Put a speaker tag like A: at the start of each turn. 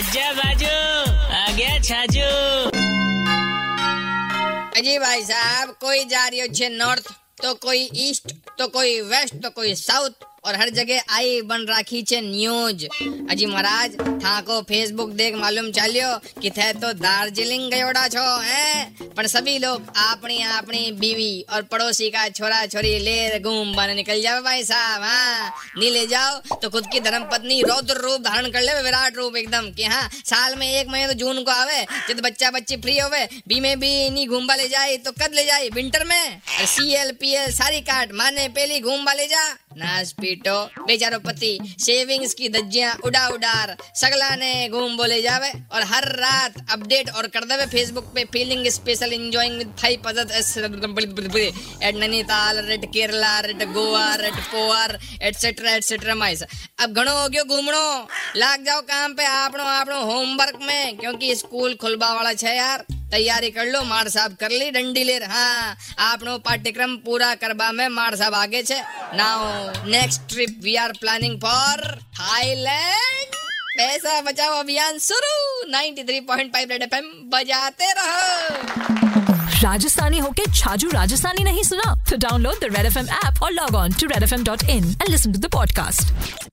A: आजा बाजू आ गया छाजू।
B: अजी भाई साहब, कोई जा रही हो नॉर्थ तो कोई ईस्ट तो कोई वेस्ट तो कोई साउथ और हर जगह आई बन राखी छे न्यूज़। अजी महाराज था को फेसबुक देख मालूम चालियो कि थे तो दार्जिलिंग गयोड़ा छो है पर सभी लोग अपनी अपनी बीवी और पड़ोसी का छोरा छोरी ले घूम बने निकल जाओ भाई साहब हाँ? नहीं ले जाओ तो खुद की धर्म पत्नी रौद्र रूप धारण कर ले विराट रूप एकदम कि हाँ? साल में एक महीने तो जून को आवे, जब बच्चा बच्ची फ्री होवे, बीमे भी नहीं घूमबा ले जाए तो कद ले जाए, विंटर में? सी एल पी एल सारी काट, माने पहली घूमबा ले जा। नाच पीटो। बेचारो पति सेविंग्स की दज्जियाँ उड़ा उड़ार। सगला ने घूम बोले जावे और हर रात अपडेट और कर देवे फेसबुक पे feeling special enjoying with five at Nainital rate Kerala rate Goa rate पोआर etcetera etcetera माइस अब घणो हो गयो घूमणो। लाग जाओ काम पे आपनो आपनो होमवर्क में, क्योंकि स्कूल खुलबा वाला छे यार। तैयारी कर लो, मार साहब कर ली, डंडी ले हाँ आपनो पाठ्यक्रम पूरा करवा में मार साहब आगे छे। Now next trip we are planning for Thailand पैसा बचाओ अभियान शुरू। 93.5 रेड एफएम बजाते रहो।
C: राजस्थानी होके छाजू राजस्थानी नहीं सुना? तो download the Red F M app और log on to Red F M dot in and listen to the podcast